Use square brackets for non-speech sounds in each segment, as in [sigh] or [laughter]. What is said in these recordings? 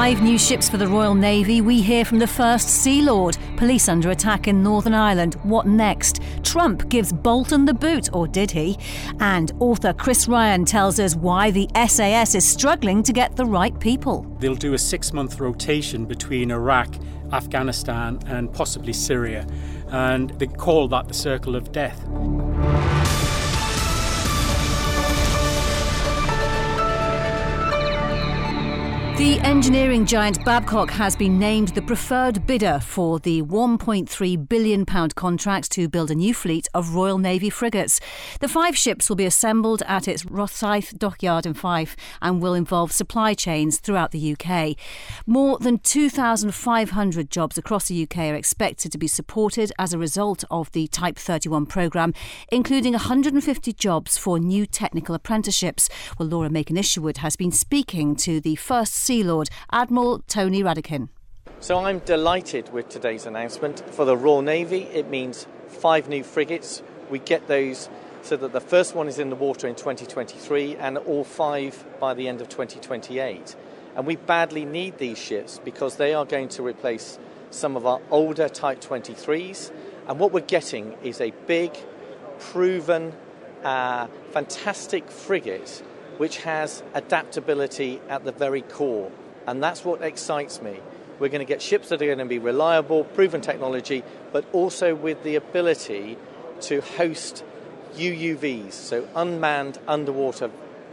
Five new ships for the Royal Navy. We hear from the first Sea Lord. Police under attack in Northern Ireland. What next? Trump gives Bolton the boot, or did he? And author Chris Ryan tells us why the SAS is struggling to get the right people. They'll do a six month rotation between Iraq, Afghanistan, and possibly Syria. And they call that the circle of death. The engineering giant Babcock has been named the preferred bidder for the £1.3 billion contract to build a new fleet of Royal Navy frigates. The five ships will be assembled at its Rosyth dockyard in Fife and will involve supply chains throughout the UK. More than 2,500 jobs across the UK are expected to be supported as a result of the Type 31 programme, including 150 jobs for new technical apprenticeships. Well, Laura Macon Isherwood has been speaking to the first Sea Lord, Admiral Tony Radakin. So I'm delighted with today's announcement. For the Royal Navy, it means five new frigates. We get those so that the first one is in the water in 2023 and all five by the end of 2028. And we badly need these ships because they are going to replace some of our older Type 23s. And what we're getting is a big, proven, uh, fantastic frigate which has adaptability at the very core. And that's what excites me. We're going to get ships that are going to be reliable, proven technology, but also with the ability to host UUVs, so unmanned underwater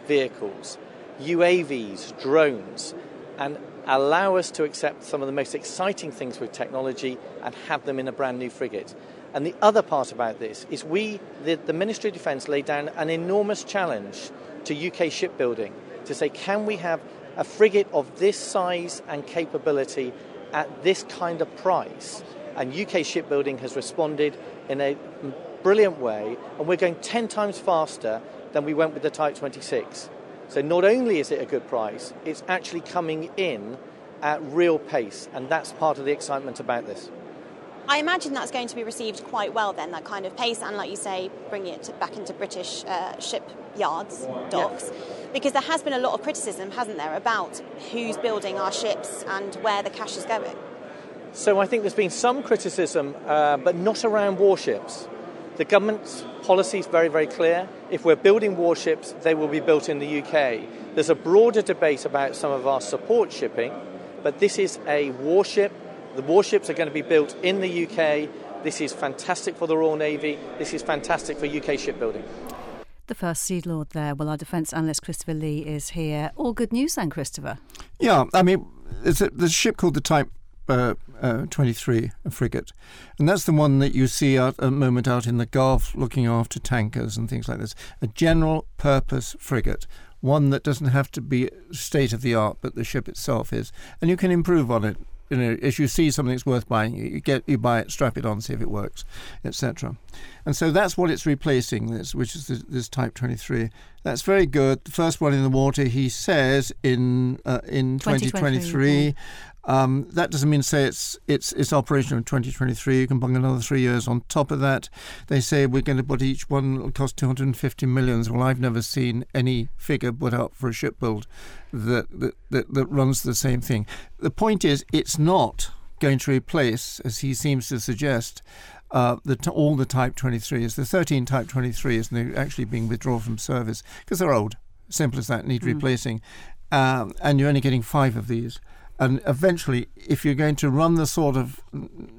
vehicles, UAVs, drones, and allow us to accept some of the most exciting things with technology and have them in a brand new frigate. And the other part about this is we, the, the Ministry of Defence, laid down an enormous challenge to UK shipbuilding to say, can we have a frigate of this size and capability at this kind of price? And UK shipbuilding has responded in a brilliant way, and we're going 10 times faster than we went with the Type 26. So not only is it a good price, it's actually coming in at real pace, and that's part of the excitement about this. I imagine that's going to be received quite well then, that kind of pace, and like you say, bringing it back into British uh, shipyards, docks. Yeah. Because there has been a lot of criticism, hasn't there, about who's building our ships and where the cash is going. So I think there's been some criticism, uh, but not around warships. The government's policy is very, very clear. If we're building warships, they will be built in the UK. There's a broader debate about some of our support shipping, but this is a warship the warships are going to be built in the UK. This is fantastic for the Royal Navy. This is fantastic for UK shipbuilding. The first Sea Lord there. Well, our defence analyst Christopher Lee is here. All good news then, Christopher? Yeah, I mean, there's a, ship called the Type uh, uh, 23 a frigate. And that's the one that you see at a moment out in the Gulf looking after tankers and things like this. A general purpose frigate. One that doesn't have to be state of the art, but the ship itself is. And you can improve on it you know, as you see something that's worth buying, you get you buy it, strap it on, see if it works, etc. And so that's what it's replacing. This, which is this, this, Type 23. That's very good. The first one in the water, he says, in uh, in 2023. Um, that doesn't mean to say it's it's it's operational in 2023. You can bung another three years on top of that. They say we're going to put each one will cost 250 millions. Well, I've never seen any figure put out for a ship build that that, that, that runs the same thing. The point is, it's not going to replace, as he seems to suggest, uh, the t- all the Type 23s. The 13 Type 23s, and they're actually being withdrawn from service because they're old. Simple as that, need mm. replacing. Um, and you're only getting five of these. And eventually, if you're going to run the sort of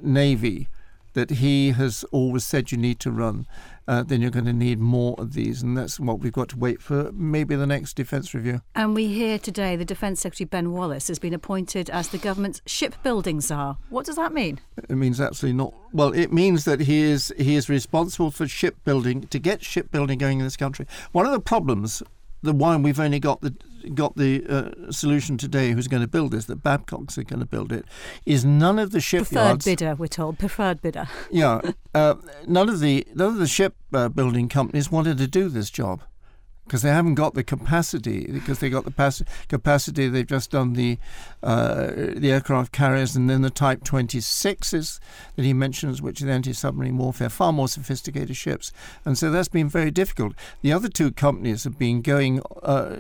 navy that he has always said you need to run, uh, then you're going to need more of these. And that's what we've got to wait for maybe the next defence review. And we hear today the Defence Secretary Ben Wallace has been appointed as the government's shipbuilding czar. What does that mean? It means absolutely not. Well, it means that he is he is responsible for shipbuilding to get shipbuilding going in this country. One of the problems the why we've only got the got the uh, solution today who's going to build this that Babcock's are going to build it is none of the shipyards preferred bidder we're told. Preferred bidder. Yeah uh, none of the none of the ship uh, building companies wanted to do this job because they haven't got the capacity because they got the pas- capacity they've just done the uh, the aircraft carriers and then the Type 26s that he mentions which are the anti-submarine warfare far more sophisticated ships. And so that's been very difficult. The other two companies have been going uh,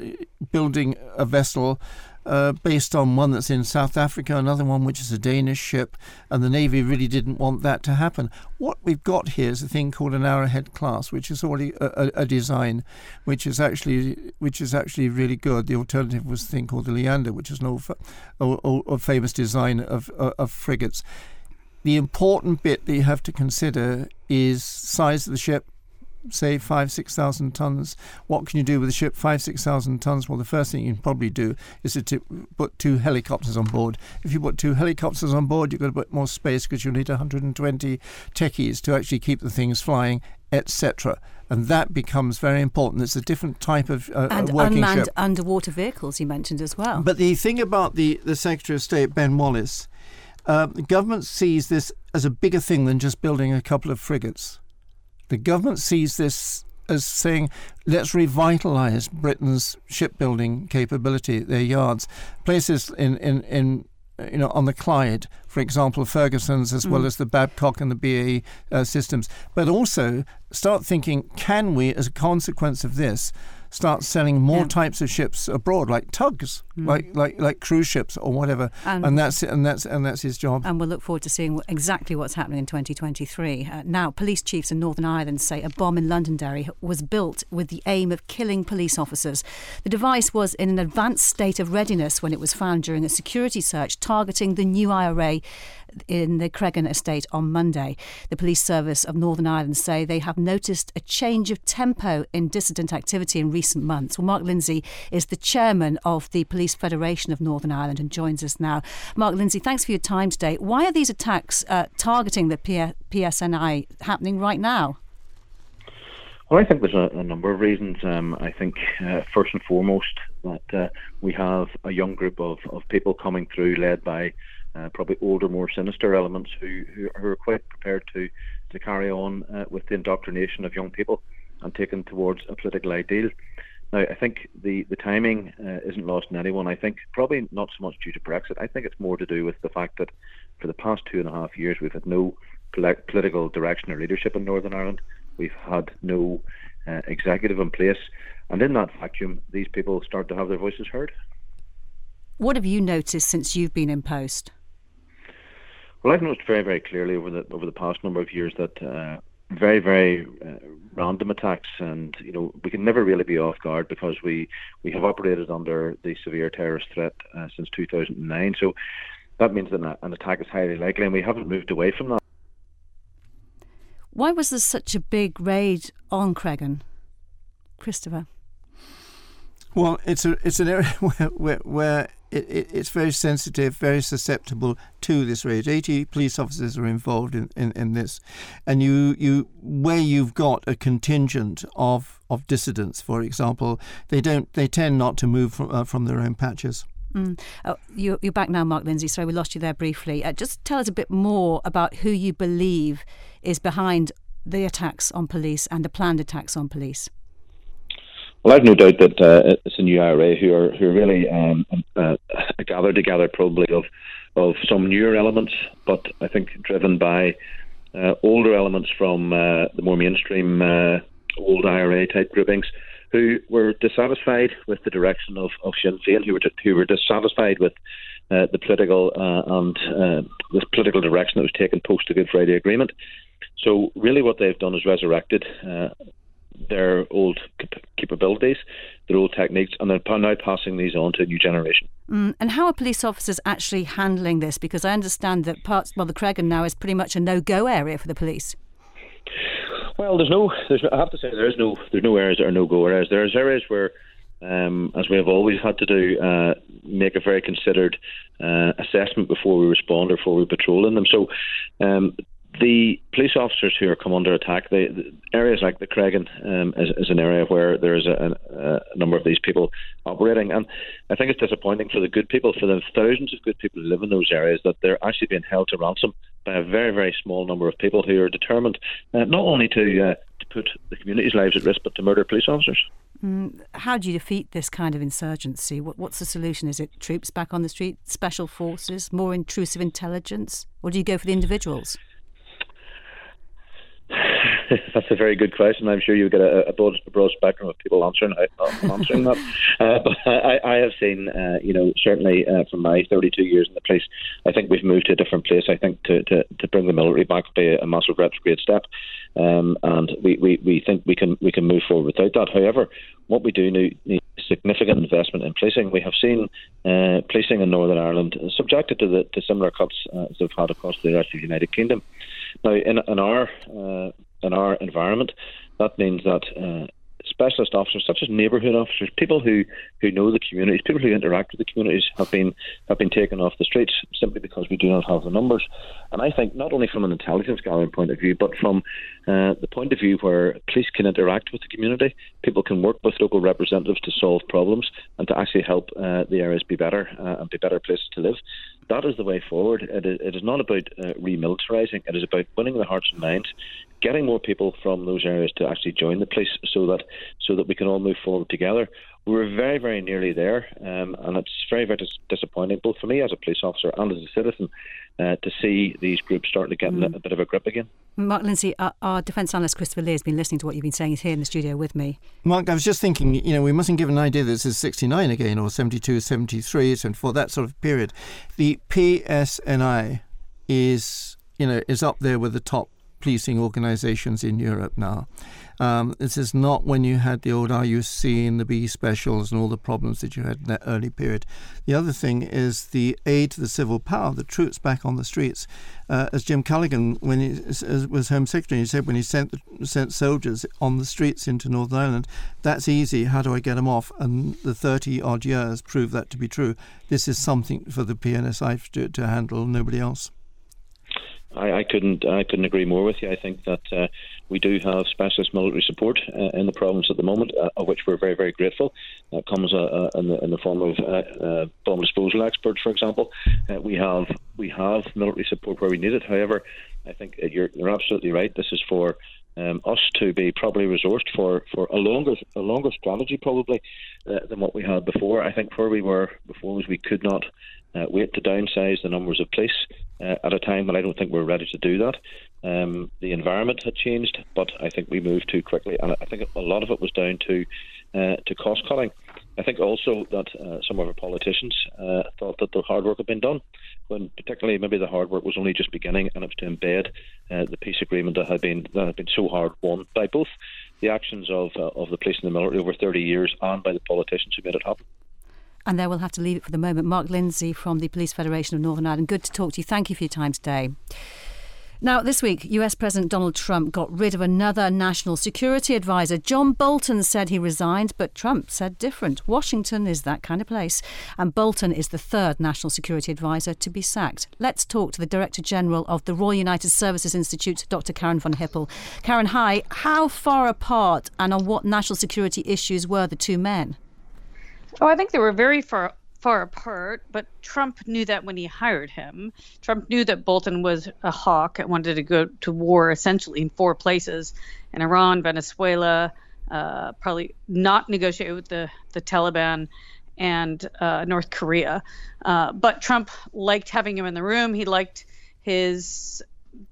building a vessel uh, based on one that's in South Africa, another one which is a Danish ship, and the Navy really didn't want that to happen. What we've got here is a thing called an Arrowhead class, which is already a, a, design which is actually which is actually really good. The alternative was a thing called the Leander, which is an old, old, old famous design of, of, of frigates. The important bit that you have to consider is size of the ship, say five, six thousand tons. What can you do with a ship five, six thousand tons? Well, the first thing you can probably do is to put two helicopters on board. If you put two helicopters on board, you've got a bit more space because you'll need 120 techies to actually keep the things flying, etc. And that becomes very important. It's a different type of uh, and working unmanned ship. underwater vehicles you mentioned as well. But the thing about the, the Secretary of State, Ben Wallace, uh, the government sees this as a bigger thing than just building a couple of frigates. The government sees this as saying, let's revitalize Britain's shipbuilding capability, their yards. Places in, in, in you know, on the Clyde, for example, Ferguson's as mm. well as the Babcock and the BAE uh, systems. But also start thinking, can we, as a consequence of this, start selling more yeah. types of ships abroad, like tugs, mm. like like like cruise ships or whatever. And, and, that's and that's and that's his job. And we'll look forward to seeing exactly what's happening in 2023. Uh, now, police chiefs in Northern Ireland say a bomb in Londonderry was built with the aim of killing police officers. The device was in an advanced state of readiness when it was found during a security search targeting the new IRA in the Creggan estate on Monday. The police service of Northern Ireland say they have noticed a change of tempo in dissident activity in recent months. Well, Mark Lindsay is the chairman of the Police Federation of Northern Ireland and joins us now. Mark Lindsay, thanks for your time today. Why are these attacks uh, targeting the P- PSNI happening right now? Well, I think there's a, a number of reasons. Um, I think uh, first and foremost that uh, we have a young group of, of people coming through, led by uh, probably older, more sinister elements who, who, who, are quite prepared to, to carry on uh, with the indoctrination of young people and taken towards a political ideal. Now, I think the, the timing uh, isn't lost on anyone. I think probably not so much due to Brexit. I think it's more to do with the fact that for the past two and a half years, we've had no political direction or leadership in Northern Ireland. We've had no uh, executive in place. And in that vacuum, these people start to have their voices heard. What have you noticed since you've been in post? Well, I've noticed very, very clearly over the over the past number of years that uh, very, very uh, random attacks, and you know we can never really be off guard because we we have operated under the severe terrorist threat uh, since 2009. So that means that an attack is highly likely, and we haven't moved away from that. Why was there such a big raid on Creggan, Christopher? Well, it's a it's an area [laughs] where where, where it, it, it's very sensitive, very susceptible to this rage. 80 police officers are involved in, in, in this. And you, you where you've got a contingent of, of dissidents, for example, they don't they tend not to move from, uh, from their own patches. Mm. Oh, you, are back now, Mark Lindsay. Sorry, we lost you there briefly. Uh, just tell us a bit more about who you believe is behind the attacks on police and the planned attacks on police. Well, I've no doubt that uh, it's a new IRA who are who are really um, uh, gathered together probably of of some newer elements, but I think driven by uh, older elements from uh, the more mainstream uh, old IRA type groupings who were dissatisfied with the direction of, of Sinn Féin, who were who were dissatisfied with uh, the political and the political direction that was taken post the Good Friday Agreement. So really, what they've done is resurrected their old capabilities, their old techniques, and they're now passing these on to a new generation. Mm, and how are police officers actually handling this? Because I understand that parts, well, the Creggan now is pretty much a no-go area for the police. Well, there's no, there's, I have to say, there is no, there's no areas that are no-go areas. There's areas where um, as we have always had to do, uh, make a very considered uh, assessment before we respond or before we patrol in them. So um, the police officers who are come under attack, they, the areas like the Creggan um, is, is, an area where there is a, a, number of these people operating, and I think it's disappointing for the good people, for the thousands of good people who live in those areas, that they're actually being held to ransom by a very, very small number of people who are determined uh, not only to uh, to put the community's lives at risk, but to murder police officers. Mm, how do you defeat this kind of insurgency? What, what's the solution? Is it troops back on the street, special forces, more intrusive intelligence, or do you go for the individuals? [laughs] That's a very good question. I'm sure you get a, a, broad, a broad spectrum of people answering uh, [laughs] answering that. Uh, but I, I, have seen, uh, you know, certainly uh, from my 32 years in the police, I think we've moved to a different place. I think to, to, to bring the military back would be a massive retrograde step, um, and we, we, we think we can we can move forward without that. However, what we do need, need significant investment in policing. We have seen uh, policing in Northern Ireland subjected to the to similar cuts uh, as they've had across the rest of the United Kingdom. Now, in, in our uh, in our environment, that means that uh, specialist officers such as neighbourhood officers, people who, who know the communities, people who interact with the communities have been have been taken off the streets simply because we do not have the numbers. And I think not only from an intelligence gathering point of view, but from uh, the point of view where police can interact with the community, people can work with local representatives to solve problems and to actually help uh, the areas be better uh, and be better places to live. That is the way forward. It is, it is not about uh, remilitarising. It is about winning the hearts and minds, getting more people from those areas to actually join the police, so that so that we can all move forward together. We were very, very nearly there, um, and it's very, very dis- disappointing, both for me as a police officer and as a citizen, uh, to see these groups starting to get mm. a bit of a grip again. Mark Lindsay, our, our defence analyst Christopher Lee has been listening to what you've been saying. He's here in the studio with me. Mark, I was just thinking, you know, we mustn't give an idea that this is 69 again, or 72, 73, 74, that sort of period. The PSNI is, you know, is up there with the top policing organisations in Europe now. Um, this is not when you had the old RUC and the B specials and all the problems that you had in that early period. The other thing is the aid to the civil power, the troops back on the streets. Uh, as Jim Callaghan, when he was Home Secretary, he said when he sent sent soldiers on the streets into Northern Ireland, that's easy. How do I get them off? And the 30 odd years prove that to be true. This is something for the PNSI to, to handle, nobody else. I, I, couldn't I couldn't agree more with you. I think that uh, we do have specialist military support uh, in the province at the moment, uh, of which we're very very grateful. That comes uh, uh, in, the, in, the, form of uh, bomb disposal experts, for example. we have we have military support where we need it. However, I think you're, you're absolutely right. This is for um, us to be properly resourced for, for a longer a longer strategy probably uh, than what we had before. I think where we were before was we could not uh, wait to downsize the numbers of police uh, at a time when I don't think we're ready to do that. Um, the environment had changed, but I think we moved too quickly, and I think a lot of it was down to uh, to cost cutting. I think also that uh, some of our politicians uh, thought that the hard work had been done, when particularly maybe the hard work was only just beginning, and it was to embed uh, the peace agreement that had been that had been so hard won by both the actions of of the police and the military over 30 years, and by the politicians who made it happen. And there we'll have to leave it for the moment. Mark Lindsay from the Police Federation of Northern Ireland. Good to talk to you. Thank you for your time today. Now, this week, US President Donald Trump got rid of another national security advisor. John Bolton said he resigned, but Trump said different. Washington is that kind of place. And Bolton is the third national security advisor to be sacked. Let's talk to the Director General of the Royal United Services Institute, Dr. Karen von Hippel. Karen, hi. How far apart and on what national security issues were the two men? Oh, I think they were very far far apart, but Trump knew that when he hired him. Trump knew that Bolton was a hawk and wanted to go to war essentially in four places in Iran, Venezuela, uh, probably not negotiate with the, the Taliban and uh, North Korea. Uh, but Trump liked having him in the room. He liked his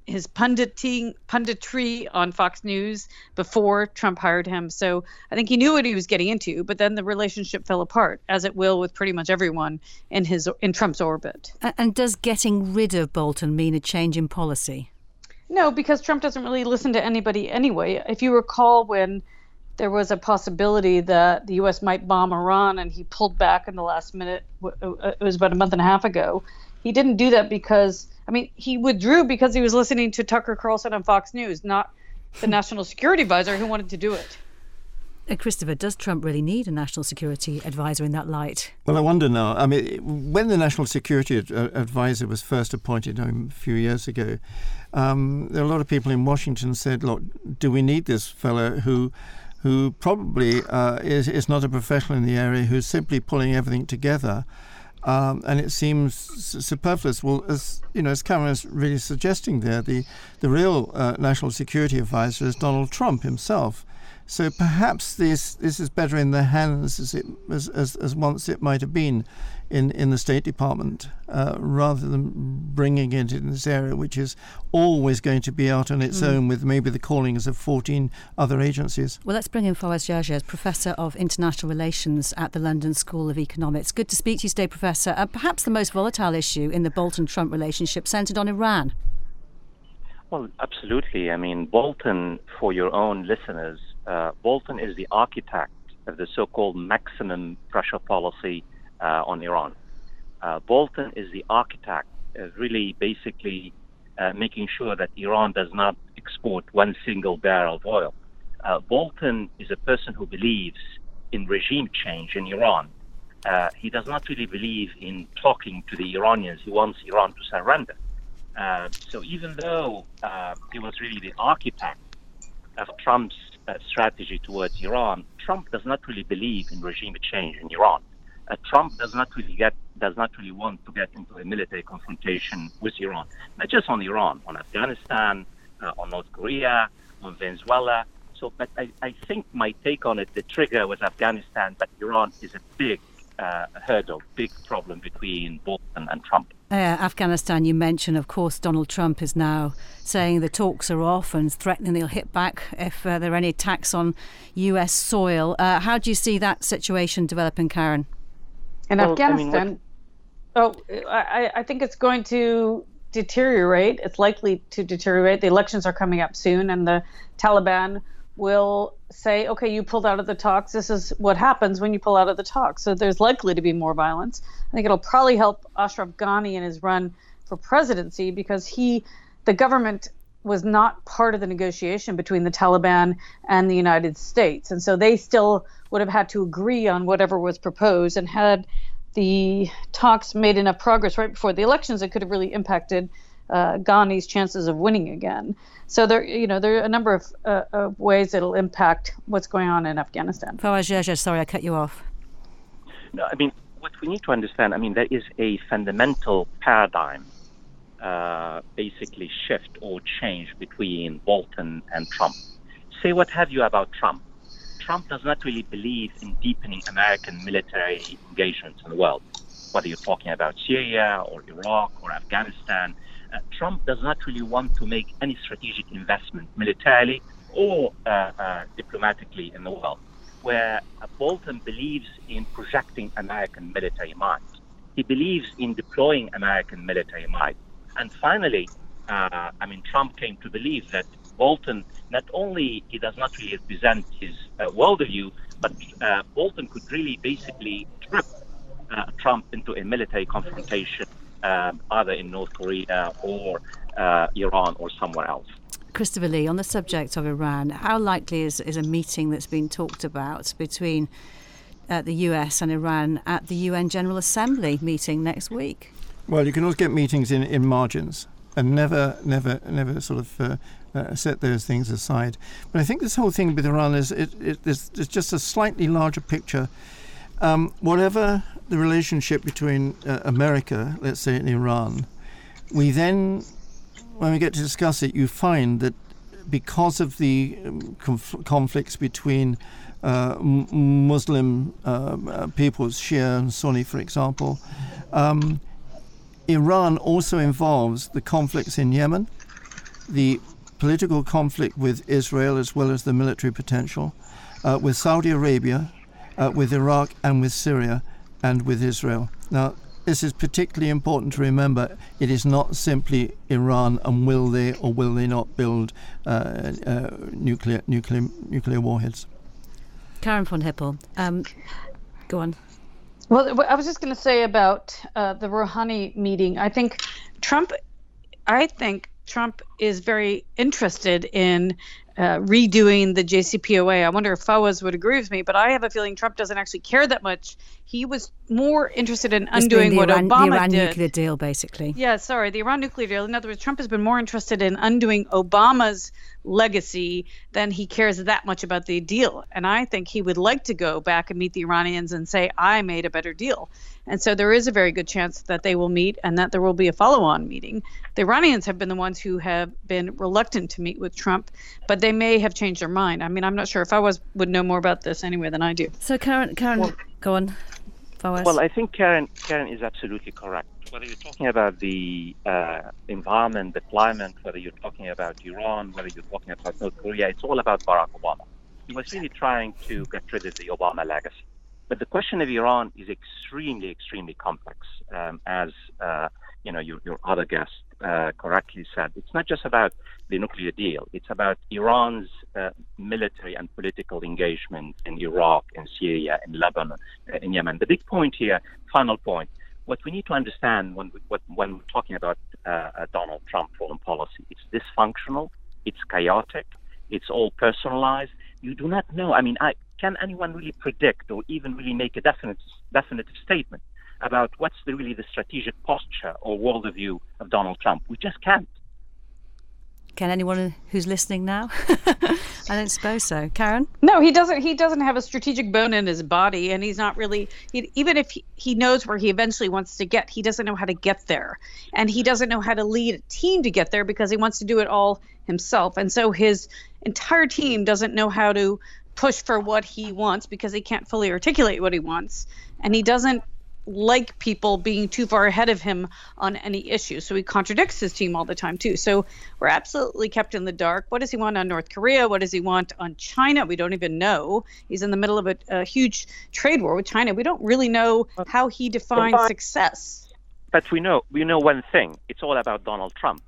his punditing punditry on Fox News before Trump hired him. So I think he knew what he was getting into, but then the relationship fell apart, as it will with pretty much everyone in his in Trump's orbit. And does getting rid of Bolton mean a change in policy? No, because Trump doesn't really listen to anybody anyway. If you recall when there was a possibility that the U.S. might bomb Iran, and he pulled back in the last minute. Uh, it was about a month and a half ago. He didn't do that because I mean, he withdrew because he was listening to Tucker Carlson on Fox News, not the national security advisor who wanted to do it. Uh, Christopher, does Trump really need a national security advisor in that light? Well, I wonder now. I mean, when the national security ad- uh, advisor was first appointed um, a few years ago, um, there were a lot of people in Washington said, "Look, do we need this fellow who?" Who probably uh, is, is not a professional in the area, who's simply pulling everything together um, and it seems superfluous. Well, as you know, as Cameron is really suggesting there, the the real uh, national security advisor is Donald Trump himself, So perhaps this this is better in their hands as it as, as, as once it might have been in, in the State Department, uh, rather than bringing it in this area, which is always going to be out on its mm. own with maybe the callings of 14 other agencies. Well, let's bring in Fawaz Gerges, Professor of International Relations at the London School of Economics. Good to speak to you today, Professor. Uh, perhaps the most volatile issue in the Bolton Trump relationship centred on Iran. Well, absolutely. I mean, Bolton, for your own listeners, uh, Bolton is the architect of the so called maximum pressure policy uh, on Iran. Uh, Bolton is the architect of really basically uh, making sure that Iran does not export one single barrel of oil. Uh, Bolton is a person who believes in regime change in Iran. Uh, he does not really believe in talking to the Iranians. He wants Iran to surrender. So even though he was really the architect of Trump's strategy towards Iran, Trump does not really believe in regime change in Iran uh, Trump does not really get does not really want to get into a military confrontation with Iran, not just on Iran, on Afghanistan, uh, on North Korea, on Venezuela. So, but I, I think my take on it, the trigger was Afghanistan, but Iran is a big uh, hurdle, big problem between Bolton and Trump. Uh, Afghanistan, you mentioned, of course, Donald Trump is now saying the talks are off and threatening they'll hit back if uh, there are any attacks on US soil. Uh, how do you see that situation developing, Karen? In well, Afghanistan, I mean, oh, I, I think it's going to deteriorate. It's likely to deteriorate. The elections are coming up soon, and the Taliban will say, okay, you pulled out of the talks. This is what happens when you pull out of the talks. So there's likely to be more violence. I think it'll probably help Ashraf Ghani in his run for presidency because he, the government was not part of the negotiation between the Taliban and the United States. And so they still would have had to agree on whatever was proposed. And had the talks made enough progress right before the elections, it could have really impacted uh, Ghani's chances of winning again. So there, you know, there are a number of, uh, of ways it'll impact what's going on in Afghanistan. Fawaz sorry, I cut you off. No, I mean, what we need to understand, I mean, there is a fundamental paradigm uh, basically shift or change between Bolton and Trump. Say what have you about Trump. Trump does not really believe in deepening American military engagements in the world, whether you're talking about Syria or Iraq or Afghanistan. Uh, Trump does not really want to make any strategic investment militarily or uh, uh, diplomatically in the world, where Bolton believes in projecting American military might. He believes in deploying American military might. And finally, uh, I mean, Trump came to believe that Bolton not only he does not really represent his uh, worldview, but uh, Bolton could really basically trip Trump into a military confrontation, um, either in North Korea or uh, Iran or somewhere else. Christopher Lee, on the subject of Iran, how likely is, is a meeting that's been talked about between uh, the US and Iran at the UN General Assembly meeting next week? Well, you can always get meetings in, in margins and never, never, never sort of uh, uh, set those things aside. But I think this whole thing with Iran is it, it, it's, it's just a slightly larger picture. Um, whatever the relationship between uh, America, let's say, and Iran, we then, when we get to discuss it, you find that because of the um, conf- conflicts between uh, Muslim um, uh, peoples, Shia and Sunni, for example, um, Iran also involves the conflicts in Yemen, the political conflict with Israel, as well as the military potential, uh, with Saudi Arabia, uh, with Iraq, and with Syria, and with Israel. Now, this is particularly important to remember. It is not simply Iran and will they or will they not build uh, uh nuclear, nuclear, nuclear warheads. Karen von Hippel, um, go on. Well, I was just going to say about uh, the Rouhani meeting. I think Trump, I think Trump is very interested in uh, redoing the JCPOA. I wonder if Fawaz would agree with me, but I have a feeling Trump doesn't actually care that much. He was more interested in undoing what Iran, Obama the Iran did. nuclear deal, basically. Yeah, sorry, the Iran nuclear deal. In other words, Trump has been more interested in undoing Obama's legacy than he cares that much about the deal. And I think he would like to go back and meet the Iranians and say, I made a better deal. And so there is a very good chance that they will meet and that there will be a follow on meeting. The Iranians have been the ones who have have been reluctant to meet with Trump, but they may have changed their mind. I mean, I'm not sure if Fawaz would know more about this anyway than I do. So, Karen, Karen, well, go on. Fawaz. Well, I think Karen Karen is absolutely correct. Whether you're talking about the uh, environment, the climate, whether you're talking about Iran, whether you're talking about North Korea, it's all about Barack Obama. He was really trying to get rid of the Obama legacy. But the question of Iran is extremely, extremely complex, um, as uh, you know your, your other guest uh, correctly said. It's not just about the nuclear deal. It's about Iran's uh, military and political engagement in Iraq, in Syria, in Lebanon, uh, in Yemen. The big point here, final point, what we need to understand when we, what, when we're talking about uh, Donald Trump foreign policy, it's dysfunctional, it's chaotic, it's all personalized. You do not know. I mean, I, can anyone really predict or even really make a definite definitive statement about what's the, really the strategic posture or worldview of Donald Trump? We just can't. Can anyone who's listening now? [laughs] I don't suppose so. Karen? No, he doesn't. He doesn't have a strategic bone in his body, and he's not really. He, even if he, he knows where he eventually wants to get, he doesn't know how to get there, and he doesn't know how to lead a team to get there because he wants to do it all himself, and so his entire team doesn't know how to push for what he wants because he can't fully articulate what he wants, and he doesn't like people being too far ahead of him on any issue. So he contradicts his team all the time too. So we're absolutely kept in the dark. What does he want on North Korea? What does he want on China? We don't even know. He's in the middle of a, a huge trade war with China. We don't really know how he defines success. But we know we know one thing. It's all about Donald Trump.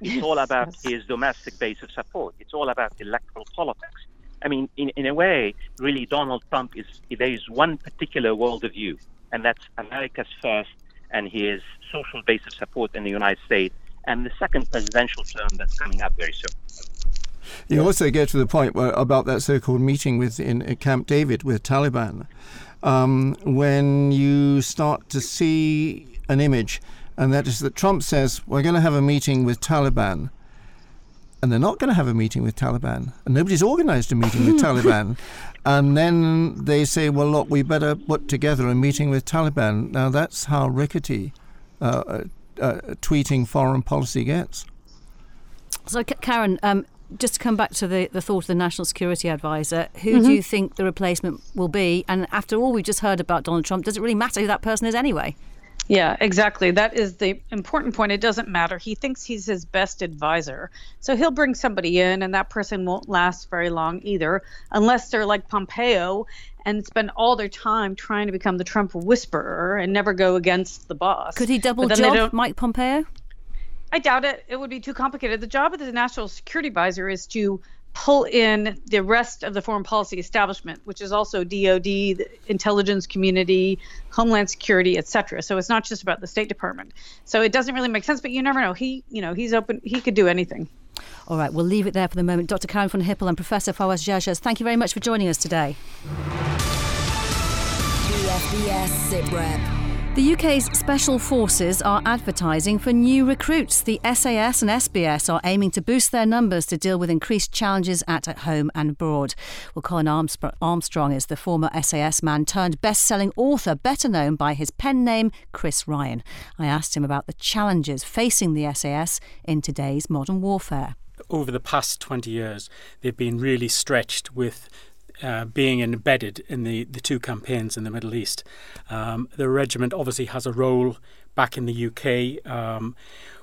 It's all [laughs] about yes. his domestic base of support. It's all about electoral politics. I mean, in, in a way, really, Donald Trump is there is one particular worldview and that's America's first and his social base of support in the United States, and the second presidential term that's coming up very soon. You also get to the point where, about that so-called meeting with in Camp David with Taliban, um, when you start to see an image, and that is that Trump says we're going to have a meeting with Taliban, and they're not going to have a meeting with Taliban, and nobody's organised a meeting with [laughs] Taliban. And then they say, well, look, we better put together a meeting with Taliban. Now, that's how rickety uh, uh, uh tweeting foreign policy gets. So, Karen, um, just to come back to the, the thought of the National Security Advisor, who mm-hmm. do you think the replacement will be? And after all we've just heard about Donald Trump, does it really matter who that person is anyway? Yeah, exactly. That is the important point. It doesn't matter. He thinks he's his best advisor. So he'll bring somebody in, and that person won't last very long either, unless they're like Pompeo and spend all their time trying to become the Trump whisperer and never go against the boss. Could he double job Mike Pompeo? I doubt it. It would be too complicated. The job of the national security advisor is to pull in the rest of the foreign policy establishment, which is also DoD, the intelligence community, Homeland Security, etc. So it's not just about the State Department. So it doesn't really make sense, but you never know. He, you know, he's open. He could do anything. All right, we'll leave it there for the moment. Dr. Karen von Hippel and Professor Fawaz Gerges, thank you very much for joining us today. The UK's special forces are advertising for new recruits. The SAS and SBS are aiming to boost their numbers to deal with increased challenges at home and abroad. Well, Colin Armstrong is the former SAS man turned best selling author, better known by his pen name, Chris Ryan. I asked him about the challenges facing the SAS in today's modern warfare. Over the past 20 years, they've been really stretched with uh, being embedded in the, the two campaigns in the Middle East. Um, the regiment obviously has a role back in the UK, um,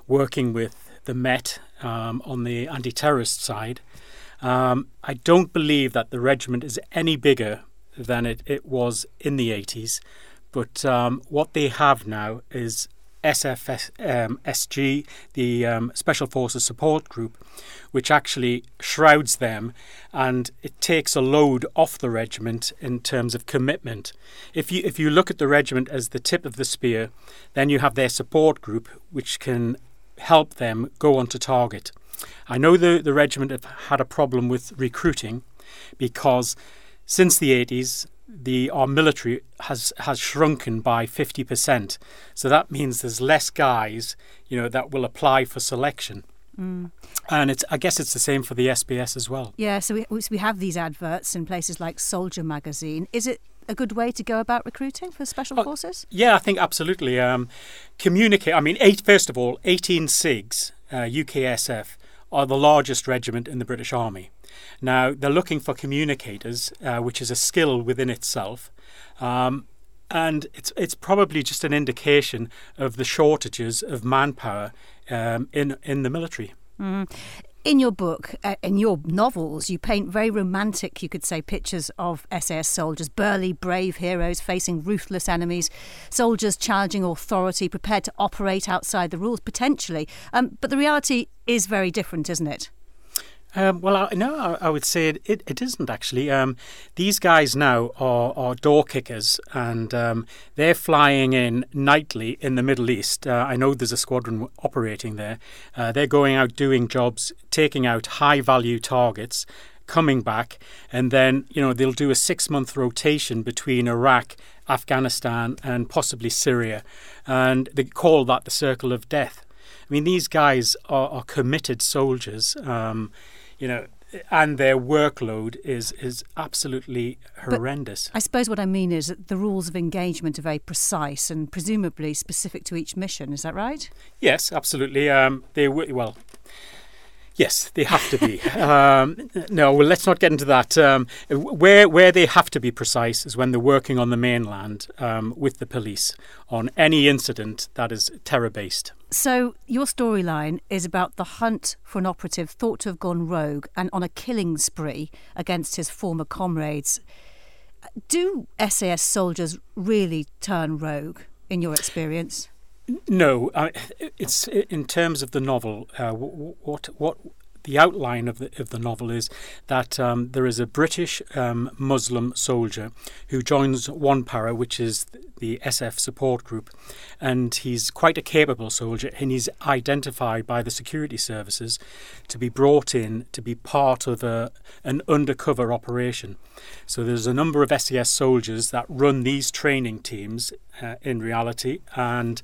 working with the Met um, on the anti terrorist side. Um, I don't believe that the regiment is any bigger than it, it was in the 80s, but um, what they have now is SFSG, um, the um, Special Forces Support Group, which actually shrouds them and it takes a load off the regiment in terms of commitment. If you if you look at the regiment as the tip of the spear, then you have their support group, which can help them go on to target. I know the, the regiment have had a problem with recruiting because since the 80s, the our military has has shrunken by 50%. So that means there's less guys, you know, that will apply for selection. Mm. And it's, I guess it's the same for the SBS as well. Yeah, so we, we have these adverts in places like Soldier magazine. Is it a good way to go about recruiting for special oh, forces? Yeah, I think absolutely. Um, communicate. I mean, eight, first of all, 18 SIGs, uh, UKSF, are the largest regiment in the British Army. Now, they're looking for communicators, uh, which is a skill within itself. Um, and it's it's probably just an indication of the shortages of manpower um, in in the military. Mm. In your book, uh, in your novels, you paint very romantic, you could say, pictures of SAS soldiers, burly, brave heroes facing ruthless enemies, soldiers challenging authority, prepared to operate outside the rules, potentially. Um, but the reality is very different, isn't it? Um, well, I, no, I, would say it, it, isn't actually. Um, these guys now are, are door kickers and um, they're flying in nightly in the Middle East. Uh, I know there's a squadron operating there. Uh, they're going out doing jobs, taking out high value targets, coming back, and then, you know, they'll do a six month rotation between Iraq, Afghanistan, and possibly Syria. And they call that the circle of death. I mean, these guys are, are committed soldiers. Um, you know, and their workload is is absolutely horrendous. But I suppose what I mean is that the rules of engagement are very precise and presumably specific to each mission. Is that right? Yes, absolutely. Um, they well. Yes, they have to be. [laughs] um, no, well, let's not get into that. Um, where where they have to be precise is when they're working on the mainland um, with the police on any incident that is terror based. So, your storyline is about the hunt for an operative thought to have gone rogue and on a killing spree against his former comrades. Do SAS soldiers really turn rogue, in your experience? No, it's in terms of the novel. Uh, what what the outline of the of the novel is that um, there is a British um, Muslim soldier who joins one para, which is the SF support group, and he's quite a capable soldier, and he's identified by the security services to be brought in to be part of a an undercover operation. So there's a number of SAS soldiers that run these training teams uh, in reality, and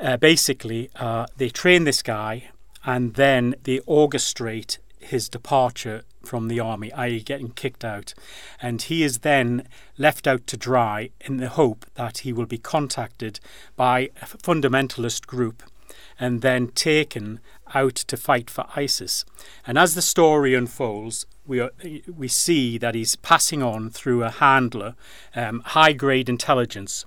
uh, basically uh, they train this guy and then they orchestrate his departure from the army, i.e., getting kicked out. And he is then left out to dry in the hope that he will be contacted by a fundamentalist group and then taken out to fight for ISIS. And as the story unfolds, we are, we see that he's passing on through a handler um, high grade intelligence,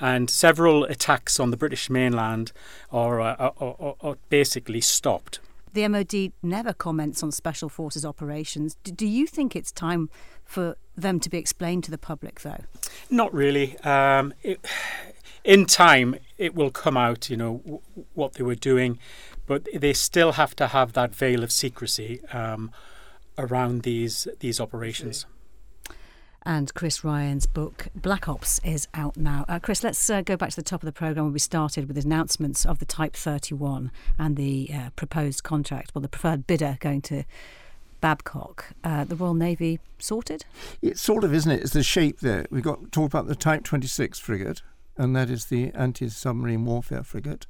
and several attacks on the British mainland are, uh, are, are, are basically stopped. The MOD never comments on Special Forces operations. Do you think it's time for them to be explained to the public, though? Not really. Um, it, in time, it will come out, you know, w- what they were doing, but they still have to have that veil of secrecy. Um, around these these operations. And Chris Ryan's book Black Ops is out now. Uh, Chris, let's uh, go back to the top of the programme where we started with the announcements of the Type 31 and the uh, proposed contract, well, the preferred bidder going to Babcock. Uh, the Royal Navy sorted? It's sort of, isn't it? It's the shape there. We've got talk about the Type 26 frigate, and that is the anti submarine warfare frigate,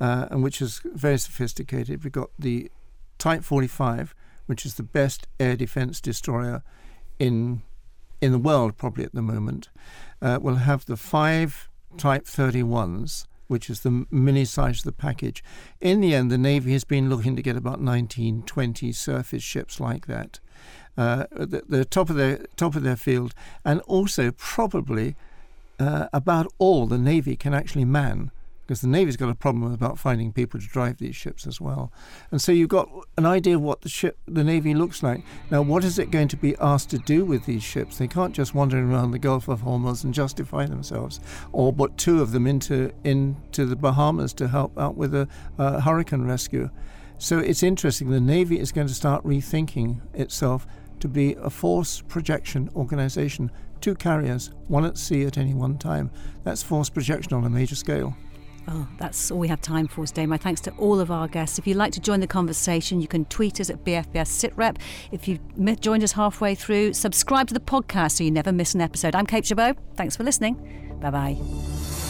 uh, and which is very sophisticated. We've got the Type 45 which is the best air defense destroyer in in the world probably at the moment, uh, will have the five Type 31s, which is the mini size of the package. In the end, the Navy has been looking to get about 19, 20 surface ships like that. Uh, the, the, top of their top of their field, and also probably uh, about all the Navy can actually man because the Navy's got a problem about finding people to drive these ships as well. And so you've got an idea of what the ship, the Navy looks like. Now, what is it going to be asked to do with these ships? They can't just wander around the Gulf of Hormuz and justify themselves, or put two of them into into the Bahamas to help out with a, a hurricane rescue. So it's interesting. The Navy is going to start rethinking itself to be a force projection organization. Two carriers, one at sea at any one time. That's force projection on a major scale. Oh, that's all we have time for today. My thanks to all of our guests. If you'd like to join the conversation, you can tweet us at BFBS SITREP. If you've joined us halfway through, subscribe to the podcast so you never miss an episode. I'm Kate Chabot. Thanks for listening. Bye bye.